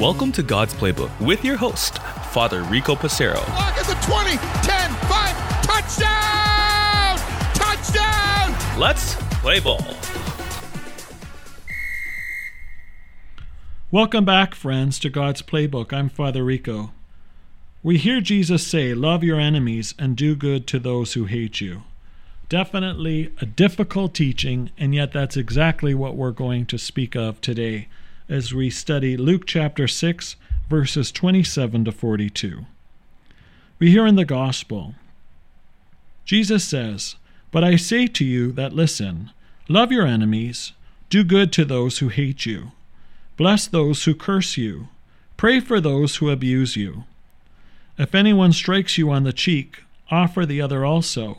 Welcome to God's Playbook with your host, Father Rico Passero. Lock at the 20, 10, 5, touchdown! Touchdown! Let's play ball. Welcome back, friends, to God's Playbook. I'm Father Rico. We hear Jesus say, Love your enemies and do good to those who hate you. Definitely a difficult teaching, and yet that's exactly what we're going to speak of today as we study Luke chapter 6, verses 27 to 42. We hear in the Gospel Jesus says, But I say to you that listen, love your enemies, do good to those who hate you, bless those who curse you, pray for those who abuse you. If anyone strikes you on the cheek, offer the other also.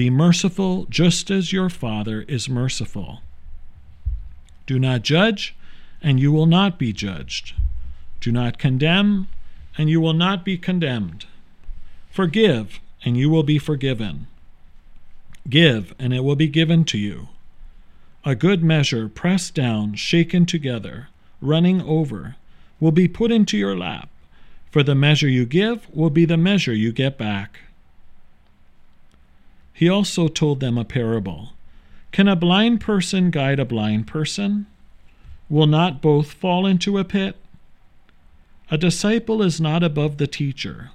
Be merciful just as your Father is merciful. Do not judge, and you will not be judged. Do not condemn, and you will not be condemned. Forgive, and you will be forgiven. Give, and it will be given to you. A good measure, pressed down, shaken together, running over, will be put into your lap for the measure you give will be the measure you get back. He also told them a parable Can a blind person guide a blind person? Will not both fall into a pit? A disciple is not above the teacher,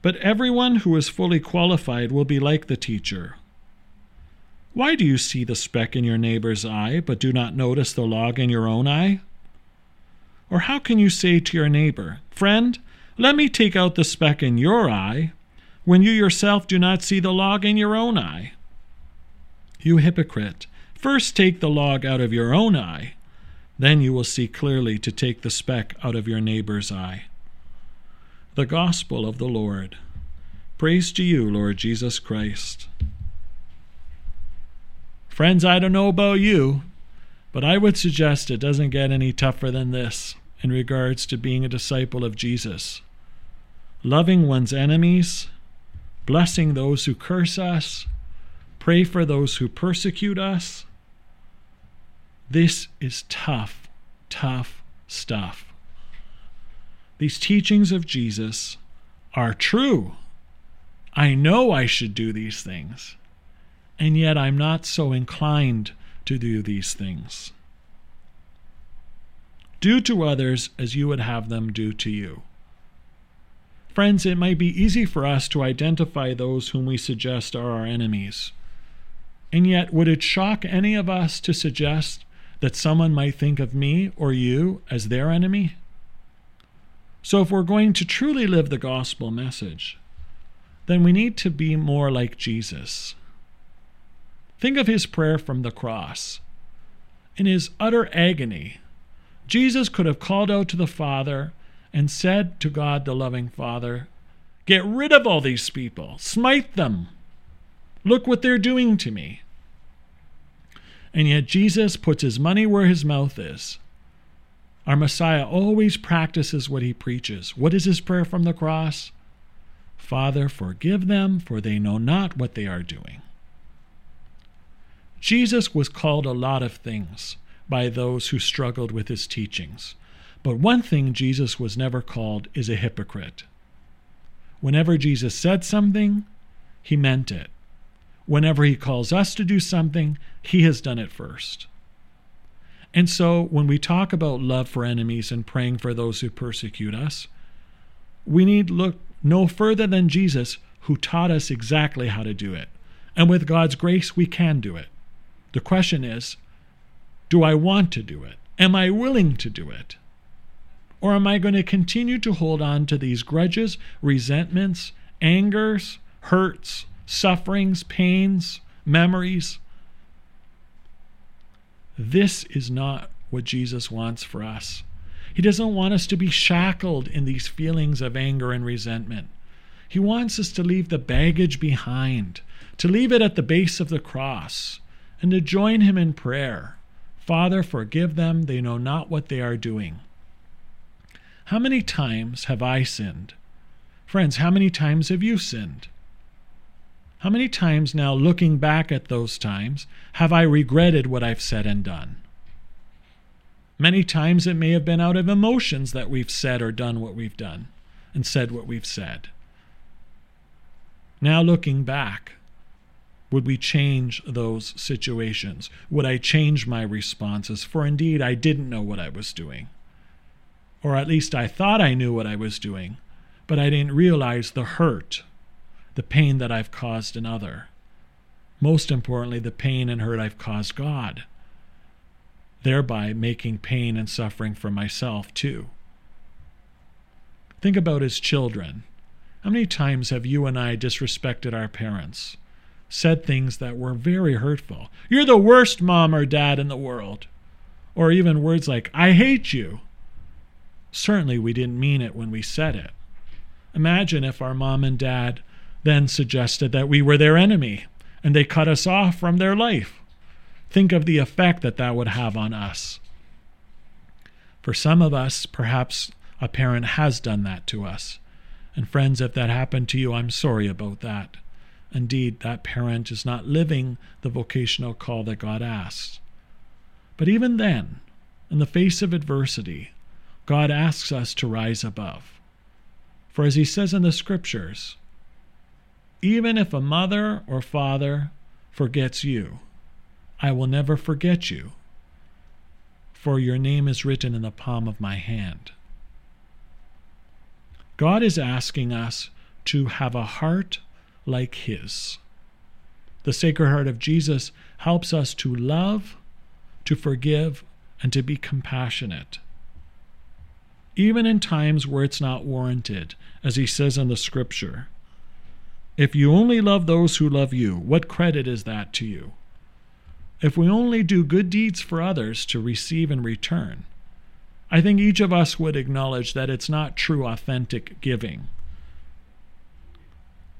but everyone who is fully qualified will be like the teacher. Why do you see the speck in your neighbor's eye, but do not notice the log in your own eye? Or how can you say to your neighbor, Friend, let me take out the speck in your eye, when you yourself do not see the log in your own eye? You hypocrite, first take the log out of your own eye, then you will see clearly to take the speck out of your neighbor's eye. The Gospel of the Lord. Praise to you, Lord Jesus Christ. Friends, I don't know about you, but I would suggest it doesn't get any tougher than this in regards to being a disciple of Jesus. Loving one's enemies, blessing those who curse us, pray for those who persecute us. This is tough, tough stuff. These teachings of Jesus are true. I know I should do these things, and yet I'm not so inclined to do these things. Do to others as you would have them do to you. Friends, it might be easy for us to identify those whom we suggest are our enemies. And yet, would it shock any of us to suggest that someone might think of me or you as their enemy? So, if we're going to truly live the gospel message, then we need to be more like Jesus. Think of his prayer from the cross. In his utter agony, Jesus could have called out to the Father and said to God, the loving Father, Get rid of all these people, smite them. Look what they're doing to me. And yet Jesus puts his money where his mouth is. Our Messiah always practices what he preaches. What is his prayer from the cross? Father, forgive them, for they know not what they are doing. Jesus was called a lot of things by those who struggled with his teachings. But one thing Jesus was never called is a hypocrite. Whenever Jesus said something, he meant it. Whenever he calls us to do something, he has done it first. And so when we talk about love for enemies and praying for those who persecute us, we need look no further than Jesus who taught us exactly how to do it. And with God's grace, we can do it. The question is do I want to do it? Am I willing to do it? Or am I going to continue to hold on to these grudges, resentments, angers, hurts, sufferings, pains, memories? This is not what Jesus wants for us. He doesn't want us to be shackled in these feelings of anger and resentment. He wants us to leave the baggage behind, to leave it at the base of the cross, and to join Him in prayer. Father, forgive them, they know not what they are doing. How many times have I sinned? Friends, how many times have you sinned? How many times now, looking back at those times, have I regretted what I've said and done? Many times it may have been out of emotions that we've said or done what we've done and said what we've said. Now, looking back, would we change those situations? Would I change my responses? For indeed, I didn't know what I was doing. Or at least I thought I knew what I was doing, but I didn't realize the hurt the pain that I've caused another. Most importantly, the pain and hurt I've caused God, thereby making pain and suffering for myself too. Think about his children. How many times have you and I disrespected our parents, said things that were very hurtful? You're the worst mom or dad in the world. Or even words like, I hate you. Certainly we didn't mean it when we said it. Imagine if our mom and dad then suggested that we were their enemy and they cut us off from their life. Think of the effect that that would have on us. For some of us, perhaps a parent has done that to us. And friends, if that happened to you, I'm sorry about that. Indeed, that parent is not living the vocational call that God asks. But even then, in the face of adversity, God asks us to rise above. For as he says in the scriptures, even if a mother or father forgets you, I will never forget you, for your name is written in the palm of my hand. God is asking us to have a heart like His. The Sacred Heart of Jesus helps us to love, to forgive, and to be compassionate. Even in times where it's not warranted, as He says in the Scripture. If you only love those who love you, what credit is that to you? If we only do good deeds for others to receive in return, I think each of us would acknowledge that it's not true, authentic giving.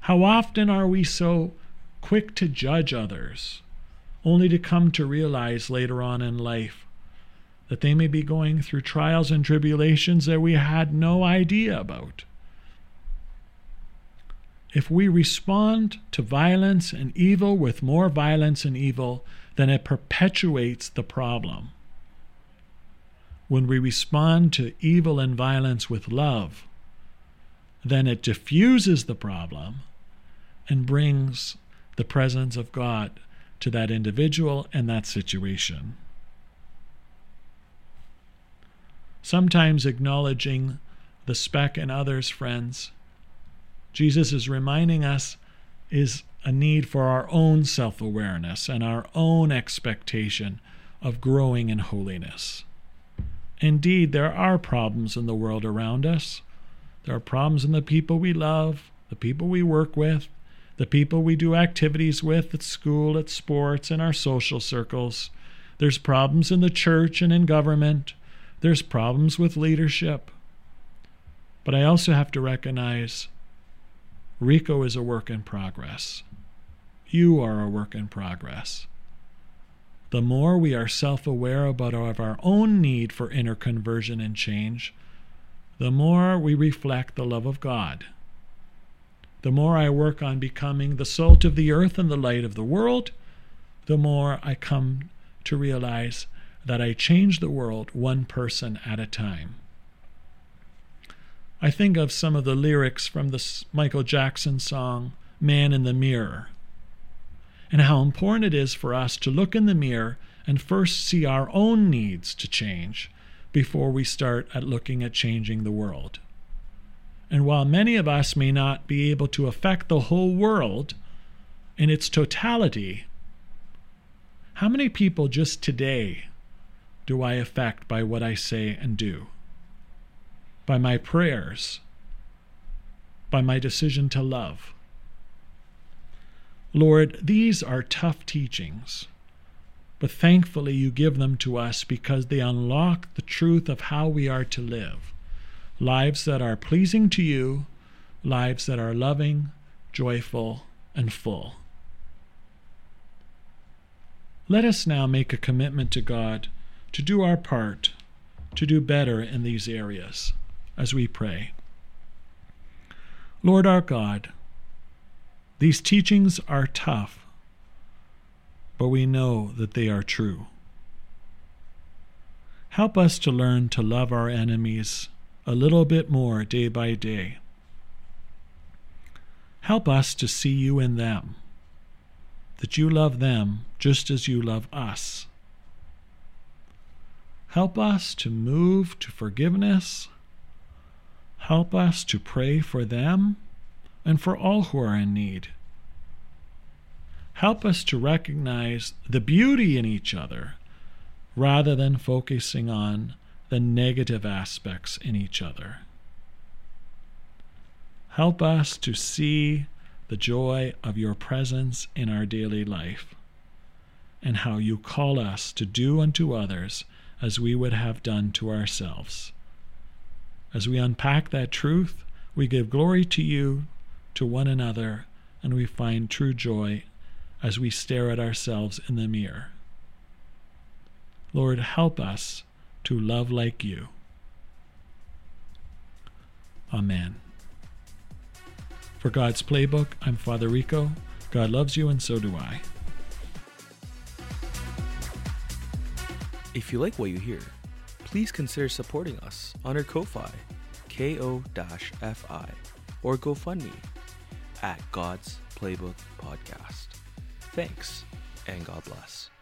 How often are we so quick to judge others, only to come to realize later on in life that they may be going through trials and tribulations that we had no idea about? if we respond to violence and evil with more violence and evil, then it perpetuates the problem. When we respond to evil and violence with love, then it diffuses the problem and brings the presence of God to that individual and that situation. Sometimes acknowledging the speck in others, friends, Jesus is reminding us is a need for our own self awareness and our own expectation of growing in holiness. Indeed, there are problems in the world around us. There are problems in the people we love, the people we work with, the people we do activities with at school, at sports, in our social circles. There's problems in the church and in government. There's problems with leadership. But I also have to recognize Rico is a work in progress. You are a work in progress. The more we are self aware about our own need for inner conversion and change, the more we reflect the love of God. The more I work on becoming the salt of the earth and the light of the world, the more I come to realize that I change the world one person at a time. I think of some of the lyrics from the Michael Jackson song, Man in the Mirror, and how important it is for us to look in the mirror and first see our own needs to change before we start at looking at changing the world. And while many of us may not be able to affect the whole world in its totality, how many people just today do I affect by what I say and do? By my prayers, by my decision to love. Lord, these are tough teachings, but thankfully you give them to us because they unlock the truth of how we are to live lives that are pleasing to you, lives that are loving, joyful, and full. Let us now make a commitment to God to do our part to do better in these areas as we pray. Lord our God, these teachings are tough, but we know that they are true. Help us to learn to love our enemies a little bit more day by day. Help us to see you in them, that you love them just as you love us. Help us to move to forgiveness. Help us to pray for them and for all who are in need. Help us to recognize the beauty in each other rather than focusing on the negative aspects in each other. Help us to see the joy of your presence in our daily life and how you call us to do unto others as we would have done to ourselves. As we unpack that truth, we give glory to you, to one another, and we find true joy as we stare at ourselves in the mirror. Lord, help us to love like you. Amen. For God's Playbook, I'm Father Rico. God loves you, and so do I. If you like what you hear, please consider supporting us on our Ko-Fi, ko-fi, or GoFundMe at God's Playbook Podcast. Thanks, and God bless.